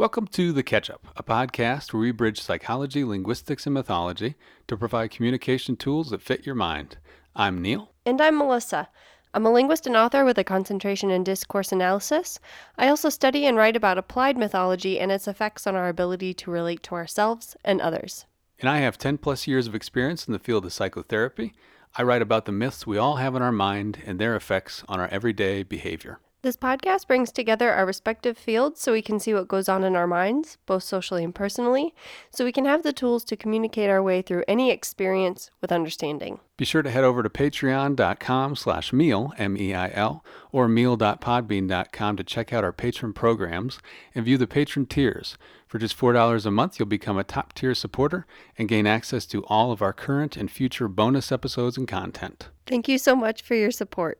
Welcome to The Catch Up, a podcast where we bridge psychology, linguistics, and mythology to provide communication tools that fit your mind. I'm Neil. And I'm Melissa. I'm a linguist and author with a concentration in discourse analysis. I also study and write about applied mythology and its effects on our ability to relate to ourselves and others. And I have 10 plus years of experience in the field of psychotherapy. I write about the myths we all have in our mind and their effects on our everyday behavior. This podcast brings together our respective fields so we can see what goes on in our minds, both socially and personally, so we can have the tools to communicate our way through any experience with understanding. Be sure to head over to patreon.com slash meil, M-E-I-L, or meil.podbean.com to check out our patron programs and view the patron tiers. For just $4 a month, you'll become a top tier supporter and gain access to all of our current and future bonus episodes and content. Thank you so much for your support.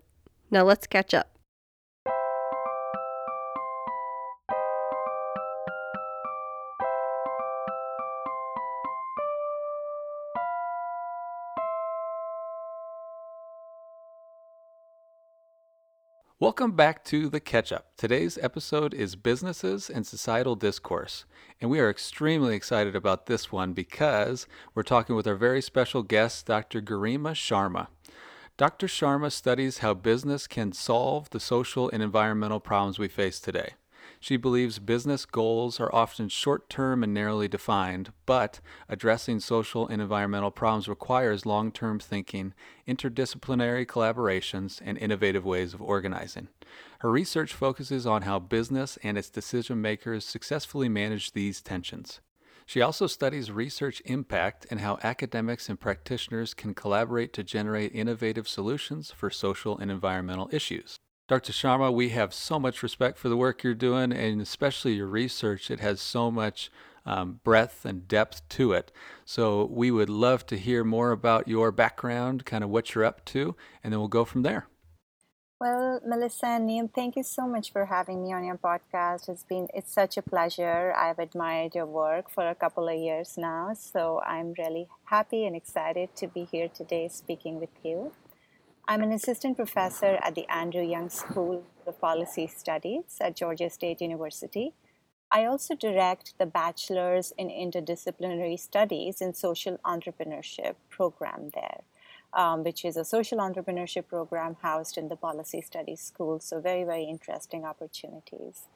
Now let's catch up. Welcome back to The Catch Up. Today's episode is Businesses and Societal Discourse. And we are extremely excited about this one because we're talking with our very special guest, Dr. Garima Sharma. Dr. Sharma studies how business can solve the social and environmental problems we face today. She believes business goals are often short term and narrowly defined, but addressing social and environmental problems requires long term thinking, interdisciplinary collaborations, and innovative ways of organizing. Her research focuses on how business and its decision makers successfully manage these tensions. She also studies research impact and how academics and practitioners can collaborate to generate innovative solutions for social and environmental issues. Dr. Sharma, we have so much respect for the work you're doing and especially your research. It has so much um, breadth and depth to it. So we would love to hear more about your background, kind of what you're up to, and then we'll go from there. Well, Melissa and Neil, thank you so much for having me on your podcast. It's been it's such a pleasure. I've admired your work for a couple of years now, so I'm really happy and excited to be here today speaking with you. I'm an assistant professor at the Andrew Young School of Policy Studies at Georgia State University. I also direct the Bachelor's in Interdisciplinary Studies in Social Entrepreneurship program there, um, which is a social entrepreneurship program housed in the Policy Studies School. So, very, very interesting opportunities.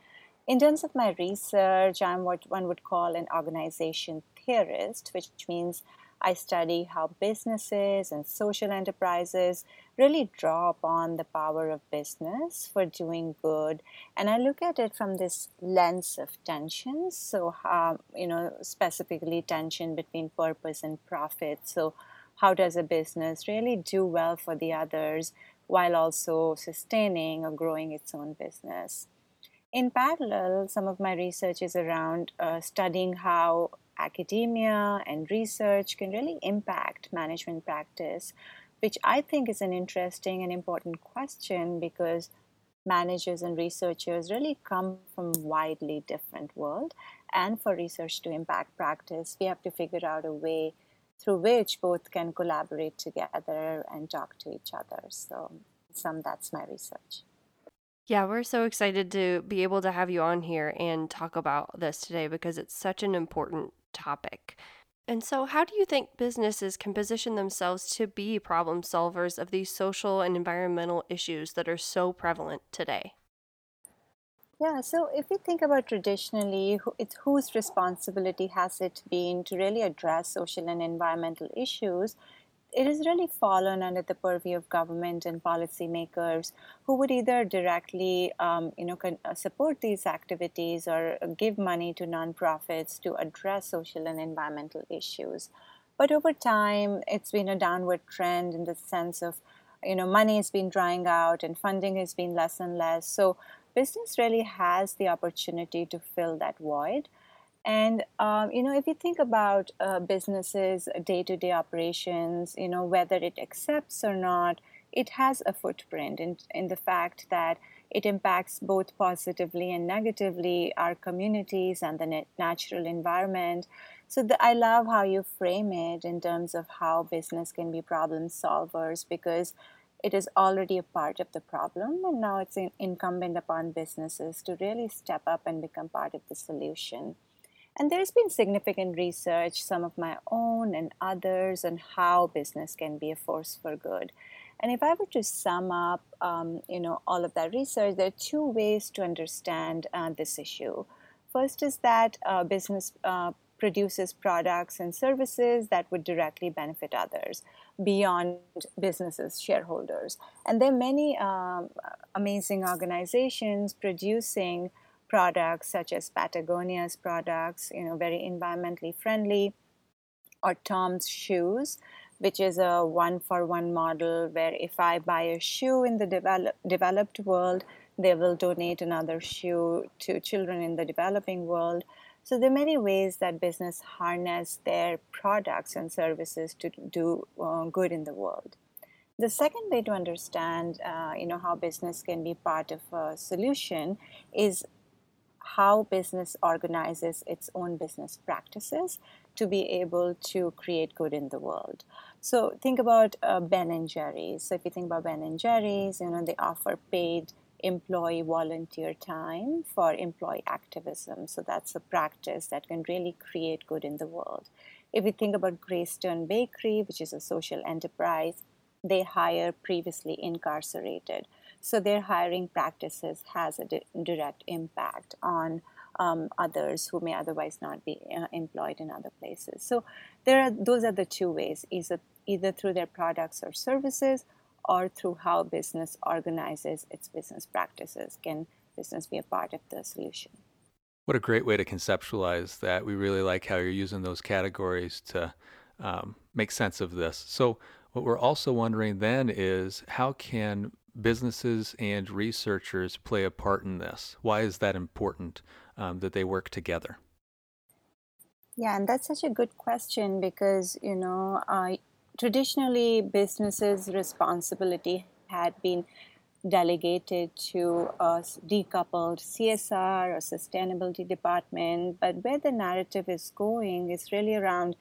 In terms of my research, I'm what one would call an organization theorist, which means I study how businesses and social enterprises really draw upon the power of business for doing good. And I look at it from this lens of tensions. So, um, you know, specifically tension between purpose and profit. So, how does a business really do well for the others while also sustaining or growing its own business? In parallel, some of my research is around uh, studying how academia and research can really impact management practice, which I think is an interesting and important question because managers and researchers really come from widely different world. And for research to impact practice we have to figure out a way through which both can collaborate together and talk to each other. So some that's my research yeah, we're so excited to be able to have you on here and talk about this today because it's such an important topic. And so, how do you think businesses can position themselves to be problem solvers of these social and environmental issues that are so prevalent today? Yeah, so if we think about traditionally, it's whose responsibility has it been to really address social and environmental issues? It has really fallen under the purview of government and policymakers who would either directly um, you know, uh, support these activities or give money to nonprofits to address social and environmental issues. But over time, it's been a downward trend in the sense of you know money has been drying out and funding has been less and less. So business really has the opportunity to fill that void. And um, you know, if you think about uh, businesses' day-to-day operations, you know whether it accepts or not, it has a footprint in in the fact that it impacts both positively and negatively our communities and the natural environment. So the, I love how you frame it in terms of how business can be problem solvers because it is already a part of the problem, and now it's in, incumbent upon businesses to really step up and become part of the solution. And there's been significant research, some of my own and others, on how business can be a force for good. And if I were to sum up, um, you know, all of that research, there are two ways to understand uh, this issue. First is that uh, business uh, produces products and services that would directly benefit others beyond businesses shareholders and there are many um, amazing organizations producing products such as patagonia's products you know very environmentally friendly or tom's shoes which is a one for one model where if I buy a shoe in the develop, developed world, they will donate another shoe to children in the developing world. So there are many ways that business harness their products and services to do uh, good in the world. The second way to understand, uh, you know, how business can be part of a solution is how business organizes its own business practices to be able to create good in the world. So think about uh, Ben and Jerry's. So if you think about Ben and Jerry's, you know they offer paid employee volunteer time for employee activism. So that's a practice that can really create good in the world. If you think about Greyston Bakery, which is a social enterprise, they hire previously incarcerated. So their hiring practices has a di- direct impact on um, others who may otherwise not be uh, employed in other places. So there are those are the two ways: either either through their products or services, or through how business organizes its business practices. Can business be a part of the solution? What a great way to conceptualize that. We really like how you're using those categories to um, make sense of this. So, what we're also wondering then is how can businesses and researchers play a part in this? Why is that important um, that they work together? Yeah, and that's such a good question because, you know, uh, traditionally businesses' responsibility had been delegated to a decoupled CSR or sustainability department, but where the narrative is going is really around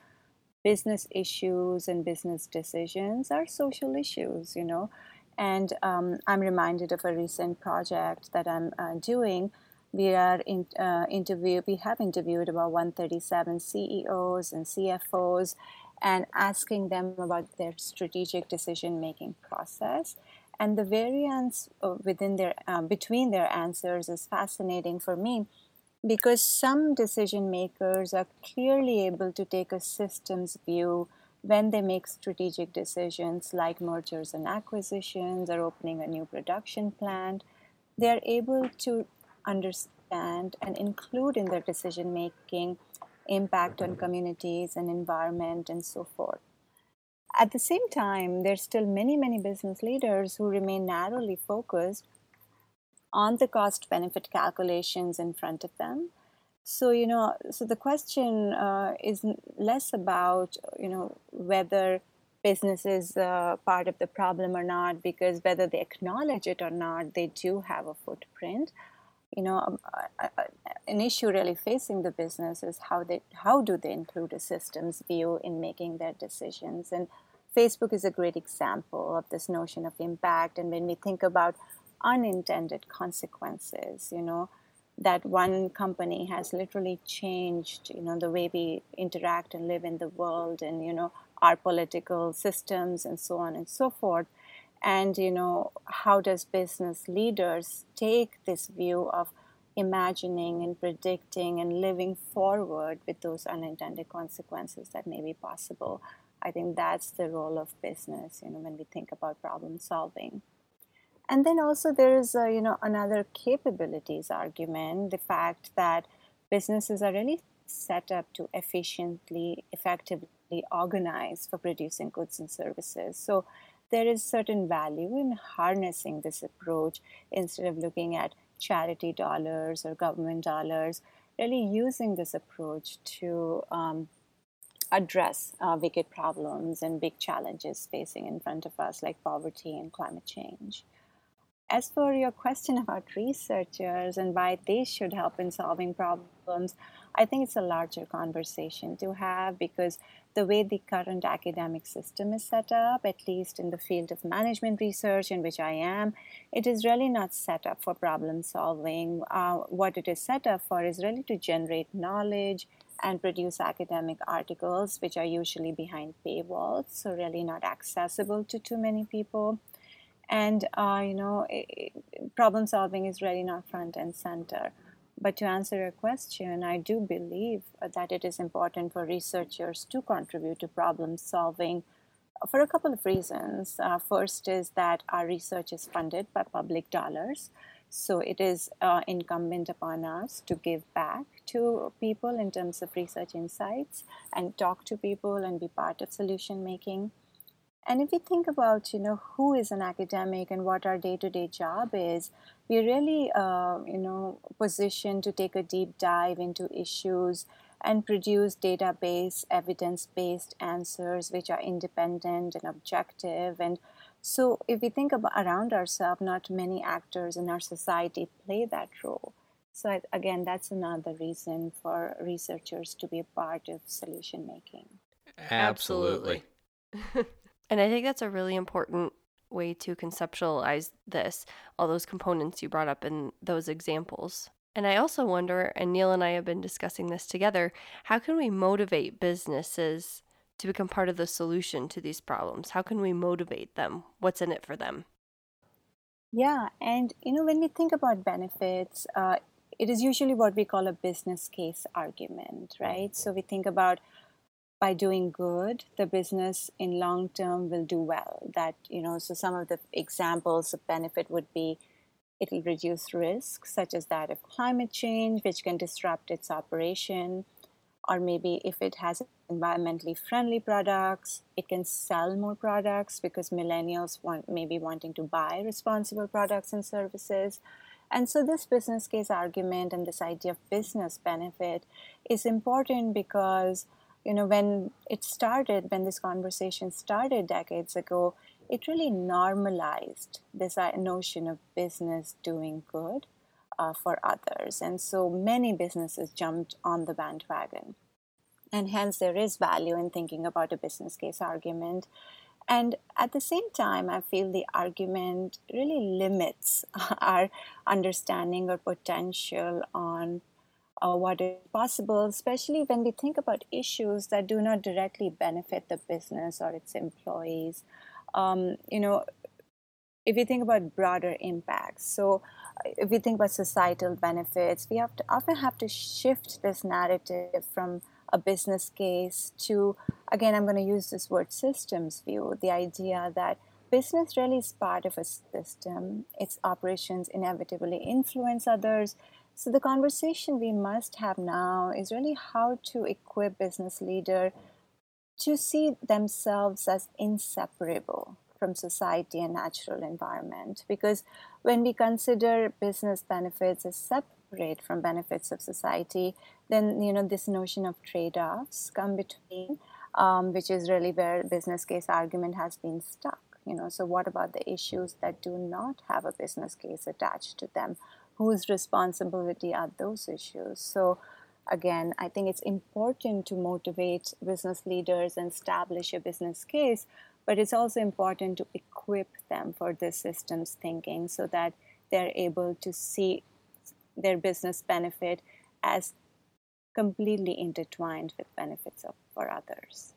business issues and business decisions are social issues, you know. And um, I'm reminded of a recent project that I'm uh, doing. We are in, uh, interview. We have interviewed about 137 CEOs and CFOs, and asking them about their strategic decision making process. And the variance uh, within their um, between their answers is fascinating for me because some decision makers are clearly able to take a systems view when they make strategic decisions like mergers and acquisitions or opening a new production plant, they are able to understand and include in their decision making impact on communities and environment and so forth. At the same time, there's still many, many business leaders who remain narrowly focused on the cost benefit calculations in front of them so you know, so the question uh, is less about you know whether business is uh, part of the problem or not, because whether they acknowledge it or not, they do have a footprint. You know, um, an issue really facing the business is how they how do they include a systems view in making their decisions and Facebook is a great example of this notion of impact. And when we think about unintended consequences, you know, that one company has literally changed you know the way we interact and live in the world and you know our political systems and so on and so forth. And you know how does business leaders take this view of imagining and predicting and living forward with those unintended consequences that may be possible? I think that's the role of business you know when we think about problem solving and then also there is a, you know another capabilities argument, the fact that businesses are really set up to efficiently, effectively organize for producing goods and services. So there is certain value in harnessing this approach instead of looking at charity dollars or government dollars, really using this approach to um, address uh, wicked problems and big challenges facing in front of us, like poverty and climate change. As for your question about researchers and why they should help in solving problems, I think it's a larger conversation to have because the way the current academic system is set up, at least in the field of management research, in which I am, it is really not set up for problem solving. Uh, what it is set up for is really to generate knowledge and produce academic articles, which are usually behind paywalls, so really not accessible to too many people. And, uh, you know, it, problem solving is really not front and center. But to answer your question, I do believe that it is important for researchers to contribute to problem solving for a couple of reasons. Uh, first is that our research is funded by public dollars. So it is uh, incumbent upon us to give back to people in terms of research insights and talk to people and be part of solution making. And if we think about, you know, who is an academic and what our day-to-day job is, we're really, uh, you know, positioned to take a deep dive into issues and produce database, evidence-based answers which are independent and objective. And so, if we think about around ourselves, not many actors in our society play that role. So again, that's another reason for researchers to be a part of solution making. Absolutely. And I think that's a really important way to conceptualize this, all those components you brought up in those examples. And I also wonder, and Neil and I have been discussing this together, how can we motivate businesses to become part of the solution to these problems? How can we motivate them? What's in it for them? Yeah, and you know, when we think about benefits, uh, it is usually what we call a business case argument, right? So we think about by doing good, the business in long term will do well. That, you know, so some of the examples of benefit would be it will reduce risk, such as that of climate change, which can disrupt its operation, or maybe if it has environmentally friendly products, it can sell more products because millennials want maybe wanting to buy responsible products and services. And so, this business case argument and this idea of business benefit is important because you know, when it started, when this conversation started decades ago, it really normalized this uh, notion of business doing good uh, for others. And so many businesses jumped on the bandwagon. And hence, there is value in thinking about a business case argument. And at the same time, I feel the argument really limits our understanding or potential on uh, what is possible, especially when we think about issues that do not directly benefit the business or its employees. Um, you know, if we think about broader impacts, so uh, if we think about societal benefits, we have to often have to shift this narrative from a business case to, again, I'm going to use this word systems view, the idea that business really is part of a system. Its operations inevitably influence others. So the conversation we must have now is really how to equip business leader to see themselves as inseparable from society and natural environment. Because when we consider business benefits as separate from benefits of society then you know this notion of trade-offs come between um, which is really where business case argument has been stuck you know. So what about the issues that do not have a business case attached to them whose responsibility are those issues? So, again, I think it's important to motivate business leaders and establish a business case, but it's also important to equip them for this systems thinking so that they're able to see their business benefit as completely intertwined with benefits of, for others.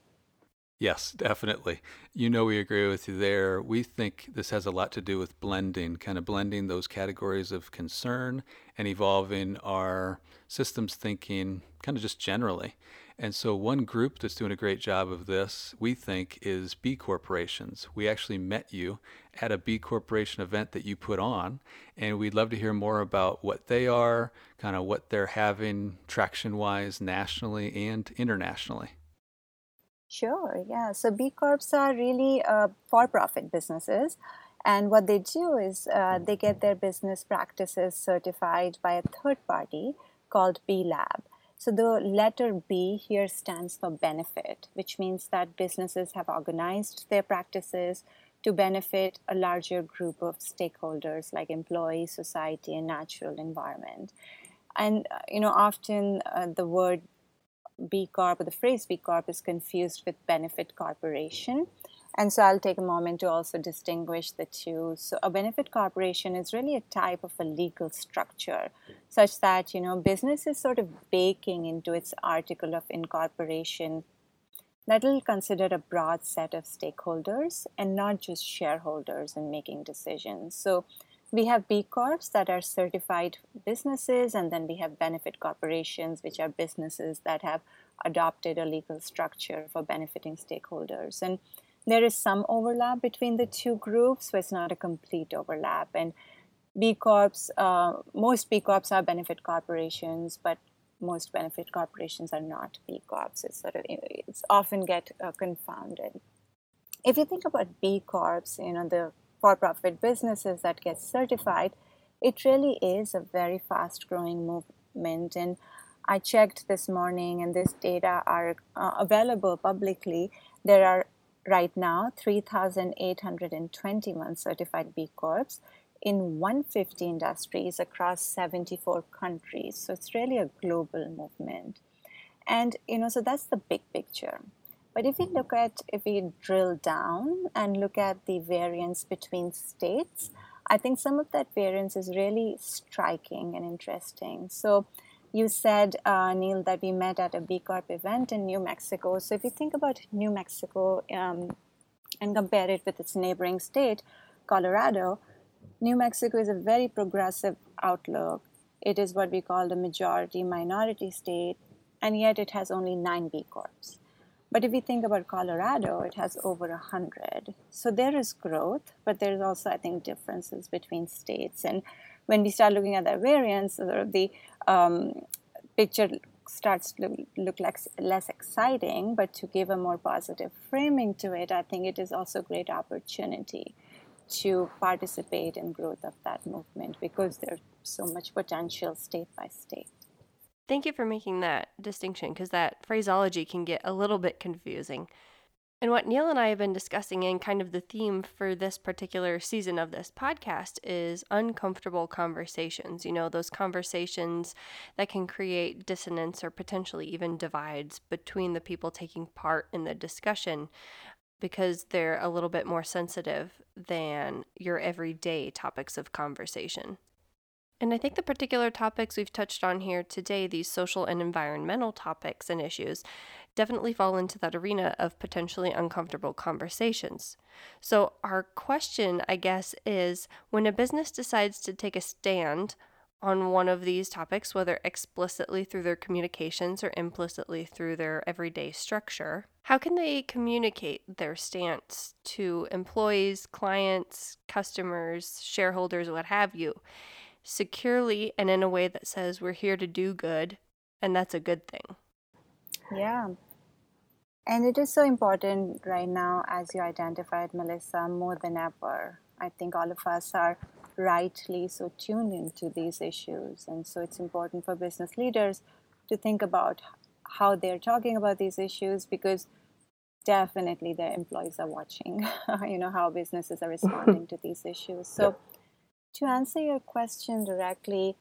Yes, definitely. You know, we agree with you there. We think this has a lot to do with blending, kind of blending those categories of concern and evolving our systems thinking kind of just generally. And so, one group that's doing a great job of this, we think, is B corporations. We actually met you at a B corporation event that you put on, and we'd love to hear more about what they are, kind of what they're having traction wise nationally and internationally. Sure, yeah. So B Corps are really uh, for profit businesses. And what they do is uh, they get their business practices certified by a third party called B Lab. So the letter B here stands for benefit, which means that businesses have organized their practices to benefit a larger group of stakeholders like employees, society, and natural environment. And uh, you know, often uh, the word B Corp or the phrase B Corp is confused with benefit corporation. And so I'll take a moment to also distinguish the two. So a benefit corporation is really a type of a legal structure such that, you know, business is sort of baking into its article of incorporation that will consider a broad set of stakeholders and not just shareholders in making decisions. So we have B Corps that are certified businesses, and then we have benefit corporations, which are businesses that have adopted a legal structure for benefiting stakeholders. And there is some overlap between the two groups, but it's not a complete overlap. And B Corps, uh, most B Corps are benefit corporations, but most benefit corporations are not B Corps. It's sort of it's often get uh, confounded. If you think about B Corps, you know the for-profit businesses that get certified, it really is a very fast-growing movement. And I checked this morning, and this data are uh, available publicly. There are right now 3,821 certified B Corps in 150 industries across 74 countries. So it's really a global movement. And, you know, so that's the big picture. But if we look at, if we drill down and look at the variance between states, I think some of that variance is really striking and interesting. So you said, uh, Neil, that we met at a B Corp event in New Mexico. So if you think about New Mexico um, and compare it with its neighboring state, Colorado, New Mexico is a very progressive outlook. It is what we call the majority minority state, and yet it has only nine B Corps. But if we think about Colorado, it has over hundred. So there is growth, but there's also, I think, differences between states. And when we start looking at the variance, the um, picture starts to look less exciting, but to give a more positive framing to it, I think it is also a great opportunity to participate in growth of that movement because there's so much potential state by state. Thank you for making that distinction because that phraseology can get a little bit confusing. And what Neil and I have been discussing, and kind of the theme for this particular season of this podcast, is uncomfortable conversations. You know, those conversations that can create dissonance or potentially even divides between the people taking part in the discussion because they're a little bit more sensitive than your everyday topics of conversation. And I think the particular topics we've touched on here today, these social and environmental topics and issues, definitely fall into that arena of potentially uncomfortable conversations. So, our question, I guess, is when a business decides to take a stand on one of these topics, whether explicitly through their communications or implicitly through their everyday structure, how can they communicate their stance to employees, clients, customers, shareholders, what have you? Securely and in a way that says we're here to do good and that's a good thing. Yeah. And it is so important right now, as you identified, Melissa, more than ever. I think all of us are rightly so tuned into these issues. And so it's important for business leaders to think about how they're talking about these issues because definitely their employees are watching, you know, how businesses are responding to these issues. So to answer your question directly,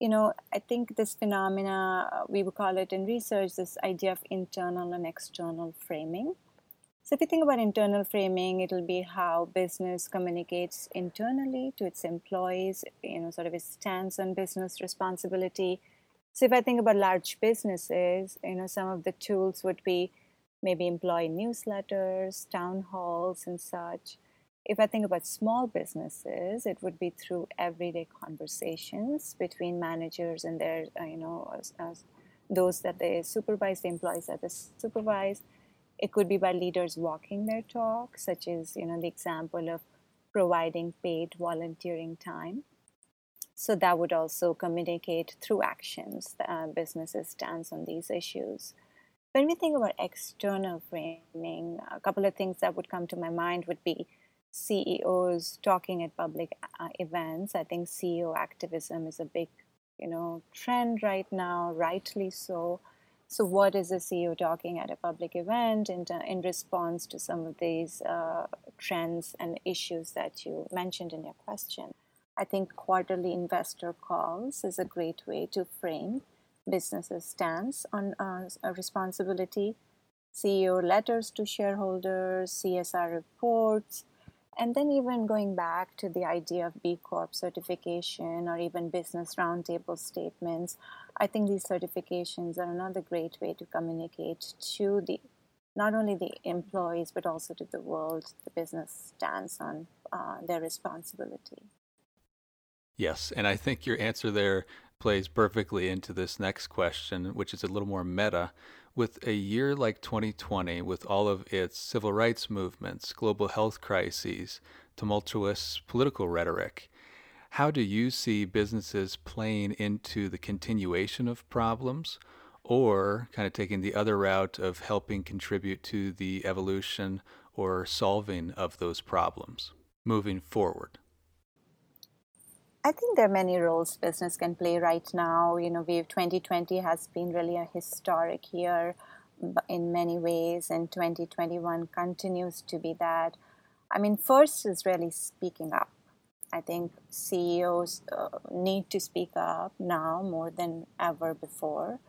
you know, I think this phenomena, uh, we would call it in research, this idea of internal and external framing. So if you think about internal framing, it'll be how business communicates internally to its employees, you know, sort of its stance on business responsibility. So if I think about large businesses, you know, some of the tools would be maybe employee newsletters, town halls, and such if I think about small businesses, it would be through everyday conversations between managers and their, uh, you know, as, as those that they supervise, the employees that they supervise. It could be by leaders walking their talk, such as, you know, the example of providing paid volunteering time. So that would also communicate through actions uh, businesses stance on these issues. When we think about external framing, a couple of things that would come to my mind would be CEOs talking at public uh, events. I think CEO activism is a big, you know, trend right now, rightly so. So, what is a CEO talking at a public event in, in response to some of these uh, trends and issues that you mentioned in your question? I think quarterly investor calls is a great way to frame businesses' stance on uh, responsibility. CEO letters to shareholders, CSR reports, and then even going back to the idea of B Corp certification or even business roundtable statements, I think these certifications are another great way to communicate to the not only the employees but also to the world the business stands on uh, their responsibility. Yes, and I think your answer there plays perfectly into this next question, which is a little more meta. With a year like 2020, with all of its civil rights movements, global health crises, tumultuous political rhetoric, how do you see businesses playing into the continuation of problems or kind of taking the other route of helping contribute to the evolution or solving of those problems moving forward? I think there are many roles business can play right now. You know, we've 2020 has been really a historic year in many ways, and 2021 continues to be that. I mean, first is really speaking up. I think CEOs uh, need to speak up now more than ever before.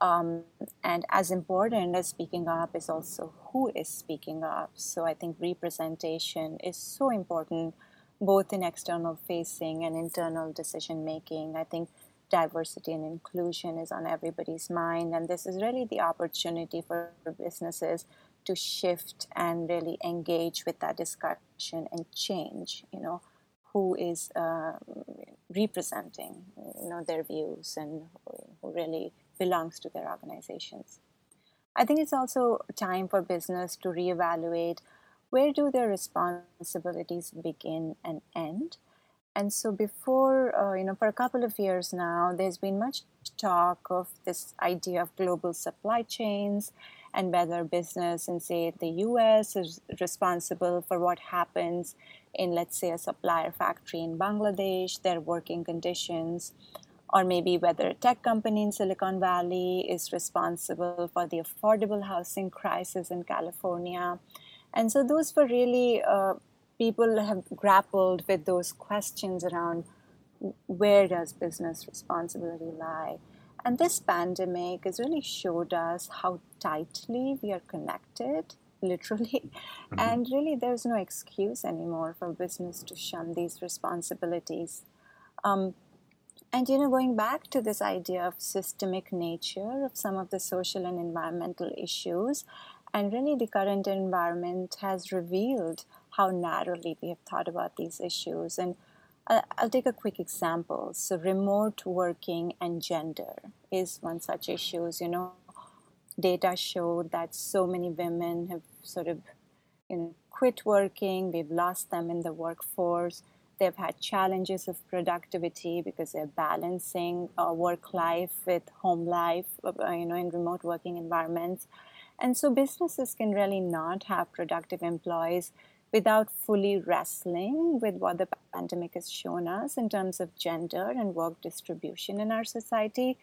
Um, and as important as speaking up is also who is speaking up. So I think representation is so important both in external facing and internal decision making. I think diversity and inclusion is on everybody's mind, and this is really the opportunity for businesses to shift and really engage with that discussion and change. You know, who is uh, representing you know their views and who really belongs to their organizations. I think it's also time for business to reevaluate where do their responsibilities begin and end? And so, before, uh, you know, for a couple of years now, there's been much talk of this idea of global supply chains and whether business in, say, the US is responsible for what happens in, let's say, a supplier factory in Bangladesh, their working conditions, or maybe whether a tech company in Silicon Valley is responsible for the affordable housing crisis in California and so those were really uh, people have grappled with those questions around where does business responsibility lie? And this pandemic has really showed us how tightly we are connected, literally. Mm-hmm. And really, there's no excuse anymore for business to shun these responsibilities. Um, and you know, going back to this idea of systemic nature of some of the social and environmental issues, and really, the current environment has revealed how narrowly we have thought about these issues. And I'll take a quick example. So, remote working and gender is one such issue. You know, data show that so many women have sort of you know, quit working, we've lost them in the workforce. They've had challenges of productivity because they're balancing uh, work life with home life, uh, you know, in remote working environments. And so businesses can really not have productive employees without fully wrestling with what the pandemic has shown us in terms of gender and work distribution in our society.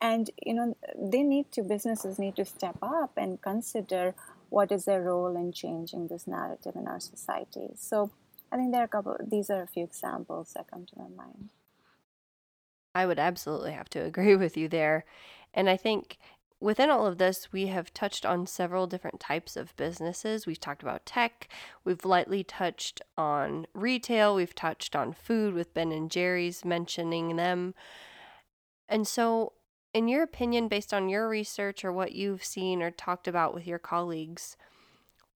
And you know, they need to businesses need to step up and consider what is their role in changing this narrative in our society. So I think there are a couple these are a few examples that come to my mind. I would absolutely have to agree with you there. And I think Within all of this, we have touched on several different types of businesses. We've talked about tech, we've lightly touched on retail, we've touched on food with Ben and Jerry's mentioning them. And so, in your opinion, based on your research or what you've seen or talked about with your colleagues,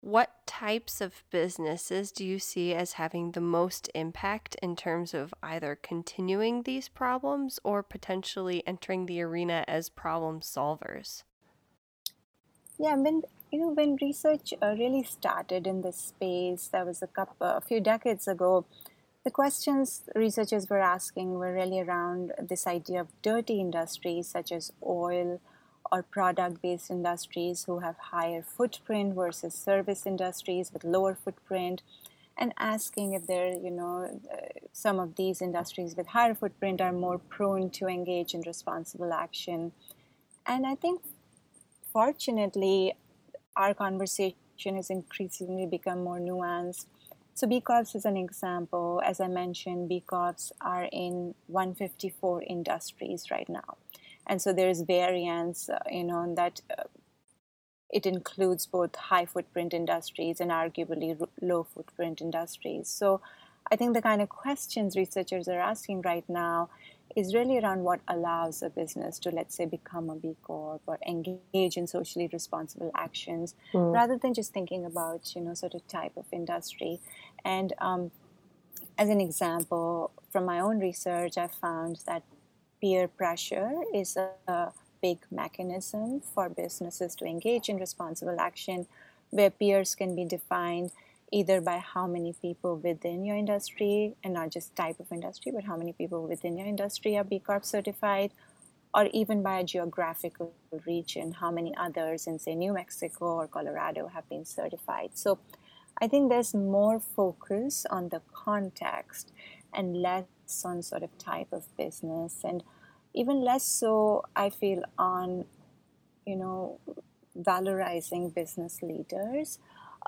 what types of businesses do you see as having the most impact in terms of either continuing these problems or potentially entering the arena as problem solvers? Yeah, when you know when research uh, really started in this space, that was a couple a few decades ago. The questions researchers were asking were really around this idea of dirty industries such as oil, or product based industries who have higher footprint versus service industries with lower footprint and asking if there you know uh, some of these industries with higher footprint are more prone to engage in responsible action and i think fortunately, our conversation has increasingly become more nuanced. So, B Corps is an example. As I mentioned, B Corps are in 154 industries right now. And so there's variance, uh, you know, in that uh, it includes both high footprint industries and arguably low footprint industries. So I think the kind of questions researchers are asking right now is really around what allows a business to, let's say, become a B Corp or engage in socially responsible actions, mm. rather than just thinking about, you know, sort of type of industry. And um, as an example, from my own research, I found that peer pressure is a, big mechanism for businesses to engage in responsible action, where peers can be defined either by how many people within your industry and not just type of industry but how many people within your industry are b corp certified or even by a geographical region how many others in say new mexico or colorado have been certified. So i think there's more focus on the context and less on sort of type of business and even less so i feel on you know valorizing business leaders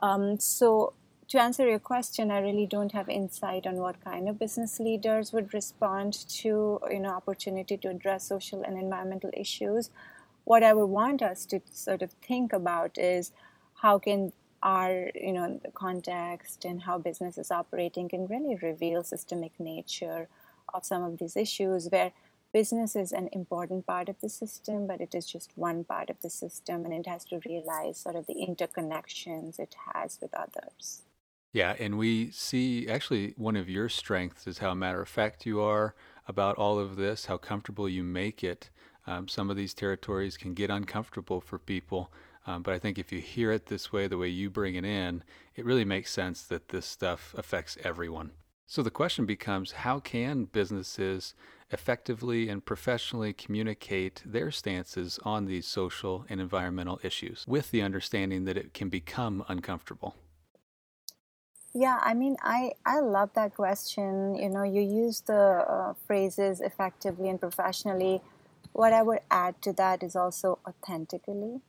um, so to answer your question, I really don't have insight on what kind of business leaders would respond to you know opportunity to address social and environmental issues. What I would want us to sort of think about is how can our you know the context and how business is operating can really reveal systemic nature of some of these issues where business is an important part of the system but it is just one part of the system and it has to realize sort of the interconnections it has with others yeah, and we see actually one of your strengths is how matter of fact you are about all of this, how comfortable you make it. Um, some of these territories can get uncomfortable for people, um, but I think if you hear it this way, the way you bring it in, it really makes sense that this stuff affects everyone. So the question becomes how can businesses effectively and professionally communicate their stances on these social and environmental issues with the understanding that it can become uncomfortable? Yeah, I mean, I I love that question. You know, you use the uh, phrases effectively and professionally. What I would add to that is also authentically.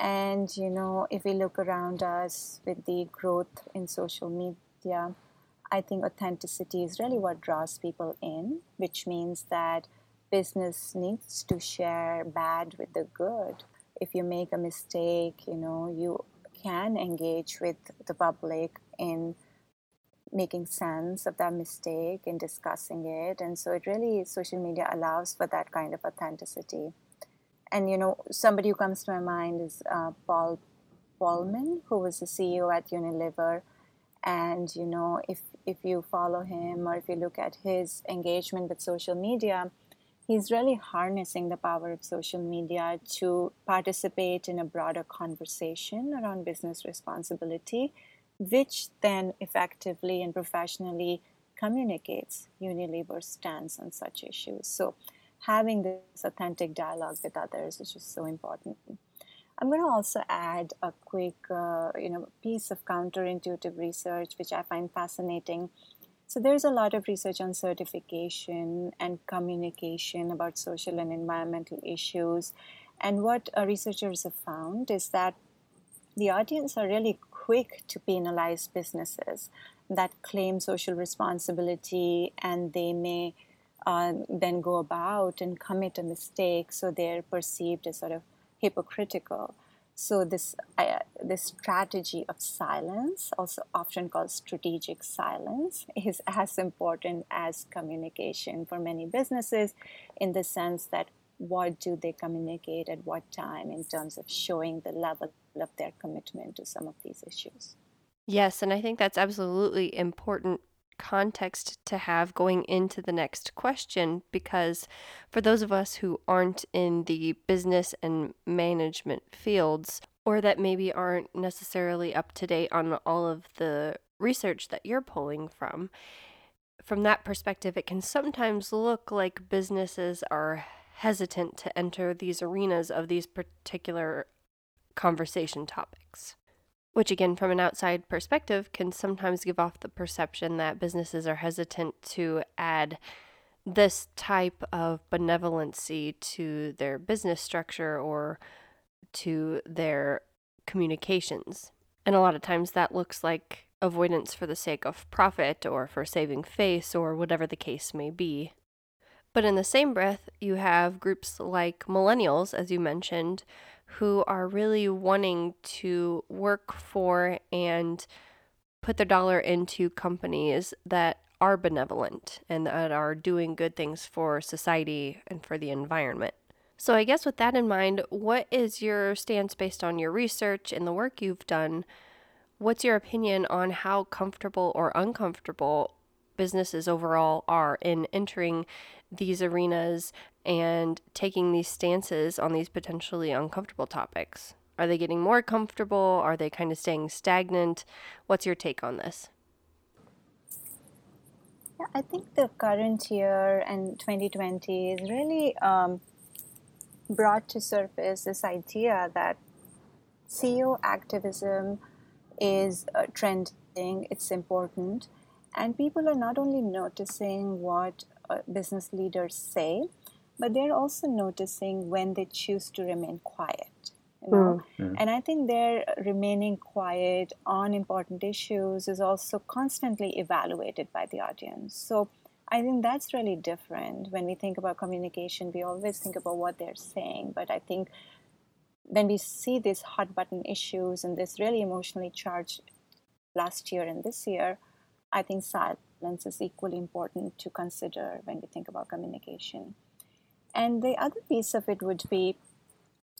And you know, if we look around us with the growth in social media, I think authenticity is really what draws people in, which means that business needs to share bad with the good. If you make a mistake, you know, you can engage with the public in making sense of that mistake and discussing it and so it really social media allows for that kind of authenticity and you know somebody who comes to my mind is uh, paul polman who was the ceo at unilever and you know if if you follow him or if you look at his engagement with social media he's really harnessing the power of social media to participate in a broader conversation around business responsibility, which then effectively and professionally communicates Unilever's stance on such issues. So, having this authentic dialogue with others is just so important. I'm going to also add a quick, uh, you know, piece of counterintuitive research which I find fascinating so there's a lot of research on certification and communication about social and environmental issues. And what researchers have found is that the audience are really quick to penalize businesses that claim social responsibility and they may uh, then go about and commit a mistake so they're perceived as sort of hypocritical. So this uh, this strategy of silence, also often called strategic silence, is as important as communication for many businesses, in the sense that what do they communicate at what time in terms of showing the level of their commitment to some of these issues. Yes, and I think that's absolutely important context to have going into the next question because for those of us who aren't in the business and management fields or that maybe aren't necessarily up to date on all of the research that you're pulling from, from that perspective, it can sometimes look like businesses are hesitant to enter these arenas of these particular conversation topics which again from an outside perspective can sometimes give off the perception that businesses are hesitant to add this type of benevolency to their business structure or to their communications. And a lot of times that looks like avoidance for the sake of profit or for saving face or whatever the case may be. But in the same breath, you have groups like millennials, as you mentioned, who are really wanting to work for and put their dollar into companies that are benevolent and that are doing good things for society and for the environment. So, I guess with that in mind, what is your stance based on your research and the work you've done? What's your opinion on how comfortable or uncomfortable businesses overall are in entering these arenas and taking these stances on these potentially uncomfortable topics? Are they getting more comfortable? Are they kind of staying stagnant? What's your take on this? Yeah, I think the current year and 2020 is really um, brought to surface this idea that CEO activism is uh, trending, it's important, and people are not only noticing what business leaders say, but they're also noticing when they choose to remain quiet. You know? Mm. And I think their remaining quiet on important issues is also constantly evaluated by the audience. So I think that's really different. When we think about communication, we always think about what they're saying. But I think when we see these hot button issues and this really emotionally charged last year and this year, I think silence is equally important to consider when we think about communication. And the other piece of it would be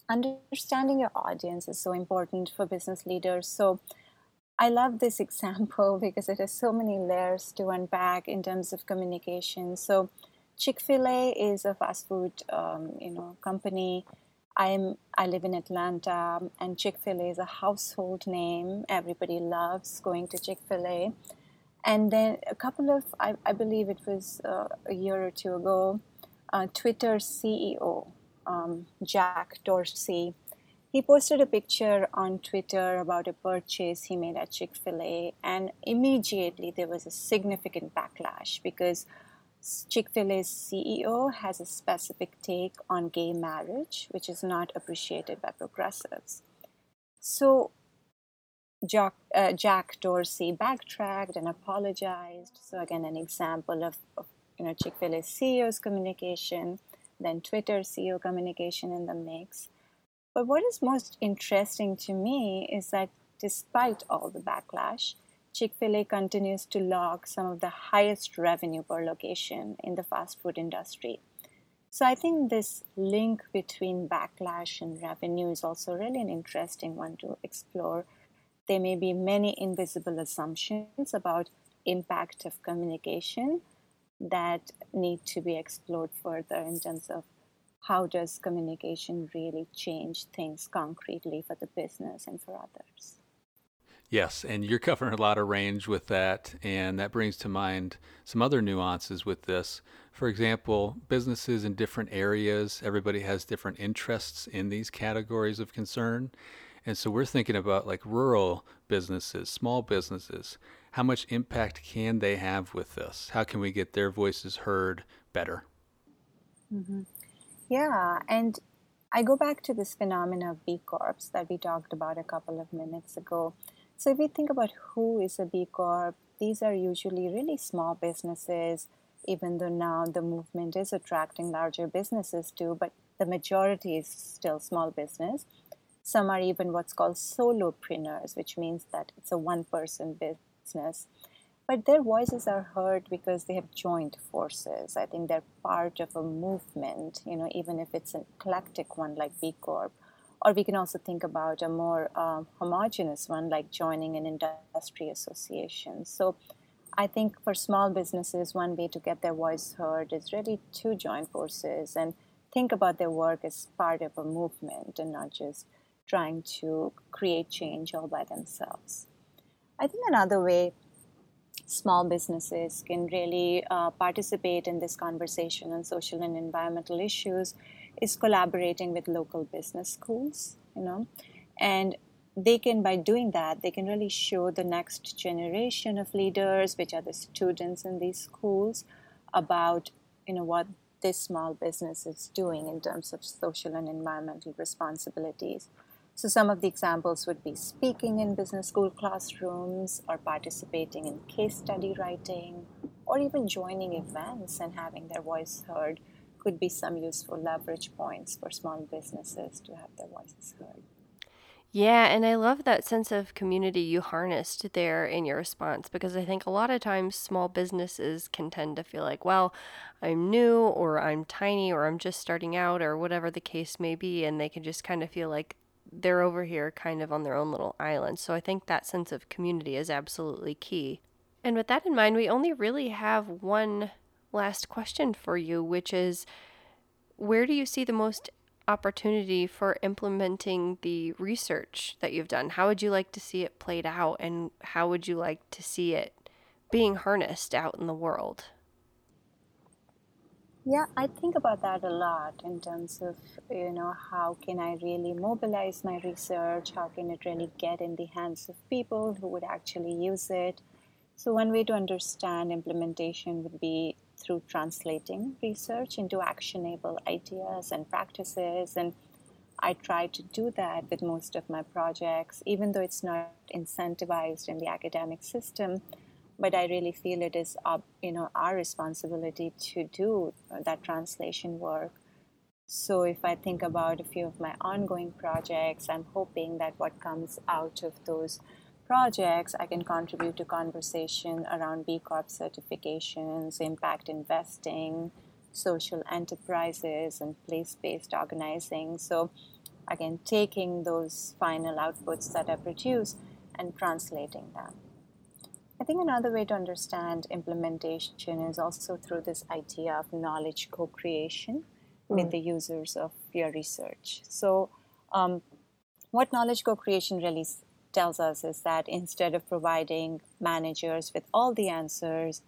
understanding your audience is so important for business leaders. So I love this example because it has so many layers to unpack in terms of communication. So Chick-fil-A is a fast food, um, you know, company. I'm I live in Atlanta, and Chick-fil-A is a household name. Everybody loves going to Chick-fil-A. And then a couple of, I, I believe it was uh, a year or two ago, uh, Twitter CEO um, Jack Dorsey, he posted a picture on Twitter about a purchase he made at Chick fil A, and immediately there was a significant backlash because Chick fil A's CEO has a specific take on gay marriage, which is not appreciated by progressives. So Jack, uh, Jack Dorsey backtracked and apologized. So, again, an example of, of you know, Chick fil A CEO's communication then Twitter CEO communication in the mix. But what is most interesting to me is that despite all the backlash, Chick fil A continues to log some of the highest revenue per location in the fast food industry. So I think this link between backlash and revenue is also really an interesting one to explore. There may be many invisible assumptions about impact of communication that need to be explored further in terms of how does communication really change things concretely for the business and for others. Yes, and you're covering a lot of range with that, and that brings to mind some other nuances with this. For example, businesses in different areas, everybody has different interests in these categories of concern. And so we're thinking about like rural businesses, small businesses how much impact can they have with this? How can we get their voices heard better? Mm-hmm. Yeah, and I go back to this phenomena of B Corps that we talked about a couple of minutes ago. So, if we think about who is a B Corp, these are usually really small businesses, even though now the movement is attracting larger businesses too, but the majority is still small business. Some are even what's called solopreneurs, which means that it's a one person business but their voices are heard because they have joined forces. I think they're part of a movement, you know, even if it's an eclectic one like B Corp. Or we can also think about a more um, homogenous one like joining an industry association. So I think for small businesses, one way to get their voice heard is really to join forces and think about their work as part of a movement and not just trying to create change all by themselves. I think another way small businesses can really uh, participate in this conversation on social and environmental issues is collaborating with local business schools, you know, and they can by doing that they can really show the next generation of leaders which are the students in these schools about you know what this small business is doing in terms of social and environmental responsibilities. So, some of the examples would be speaking in business school classrooms, or participating in case study writing, or even joining events and having their voice heard could be some useful leverage points for small businesses to have their voices heard. Yeah, and I love that sense of community you harnessed there in your response because I think a lot of times small businesses can tend to feel like, well, I'm new or I'm tiny or I'm just starting out or whatever the case may be, and they can just kind of feel like they're over here kind of on their own little island. So I think that sense of community is absolutely key. And with that in mind, we only really have one last question for you, which is where do you see the most opportunity for implementing the research that you've done? How would you like to see it played out, and how would you like to see it being harnessed out in the world? Yeah, I think about that a lot in terms of, you know, how can I really mobilize my research? How can it really get in the hands of people who would actually use it? So, one way to understand implementation would be through translating research into actionable ideas and practices. And I try to do that with most of my projects, even though it's not incentivized in the academic system. But I really feel it is, you know, our responsibility to do that translation work. So if I think about a few of my ongoing projects, I'm hoping that what comes out of those projects, I can contribute to conversation around B Corp certifications, impact investing, social enterprises, and place based organizing. So, again, taking those final outputs that I produce and translating them. I think another way to understand implementation is also through this idea of knowledge co creation mm. with the users of your research. So, um, what knowledge co creation really tells us is that instead of providing managers with all the answers,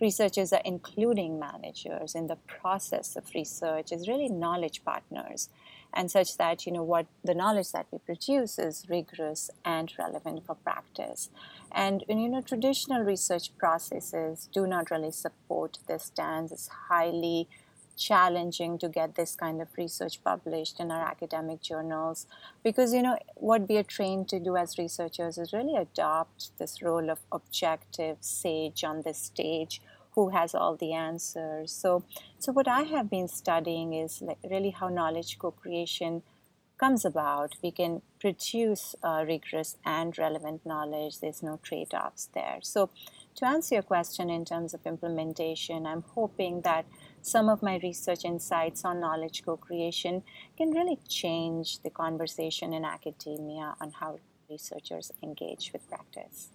researchers are including managers in the process of research as really knowledge partners and such that you know what the knowledge that we produce is rigorous and relevant for practice. And you know traditional research processes do not really support this stance. It's highly challenging to get this kind of research published in our academic journals because you know what we are trained to do as researchers is really adopt this role of objective sage on the stage who has all the answers. So so what i have been studying is like really how knowledge co-creation comes about. We can produce uh, rigorous and relevant knowledge. There's no trade-offs there. So to answer your question in terms of implementation i'm hoping that some of my research insights on knowledge co creation can really change the conversation in academia on how researchers engage with practice.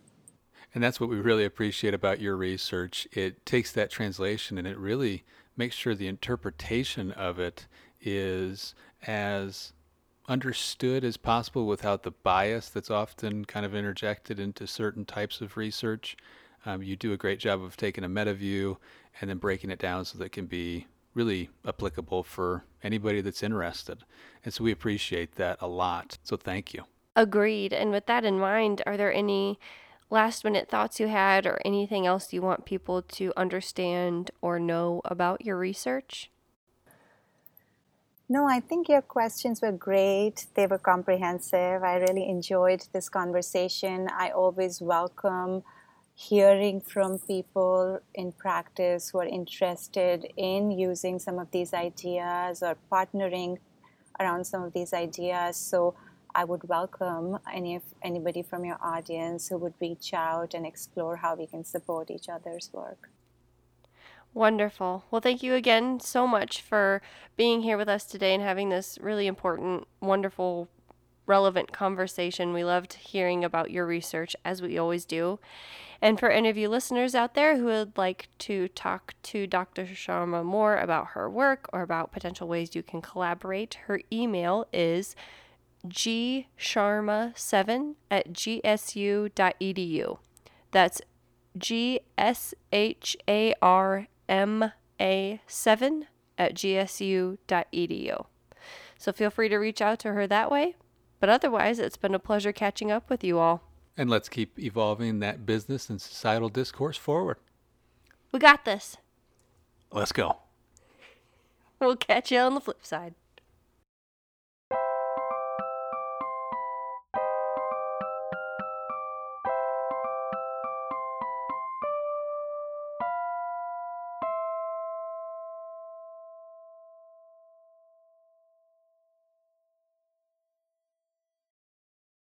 And that's what we really appreciate about your research. It takes that translation and it really makes sure the interpretation of it is as understood as possible without the bias that's often kind of interjected into certain types of research. Um, you do a great job of taking a meta view and then breaking it down so that it can be really applicable for anybody that's interested. And so we appreciate that a lot. So thank you. Agreed. And with that in mind, are there any last minute thoughts you had or anything else you want people to understand or know about your research? No, I think your questions were great. They were comprehensive. I really enjoyed this conversation. I always welcome hearing from people in practice who are interested in using some of these ideas or partnering around some of these ideas. So I would welcome any anybody from your audience who would reach out and explore how we can support each other's work. Wonderful. Well, thank you again so much for being here with us today and having this really important, wonderful, relevant conversation. We loved hearing about your research, as we always do. And for any of you listeners out there who would like to talk to Dr. Sharma more about her work or about potential ways you can collaborate, her email is gsharma7 at gsu.edu. That's G S H A R M A 7 at gsu.edu. So feel free to reach out to her that way. But otherwise, it's been a pleasure catching up with you all. And let's keep evolving that business and societal discourse forward. We got this. Let's go. we'll catch you on the flip side.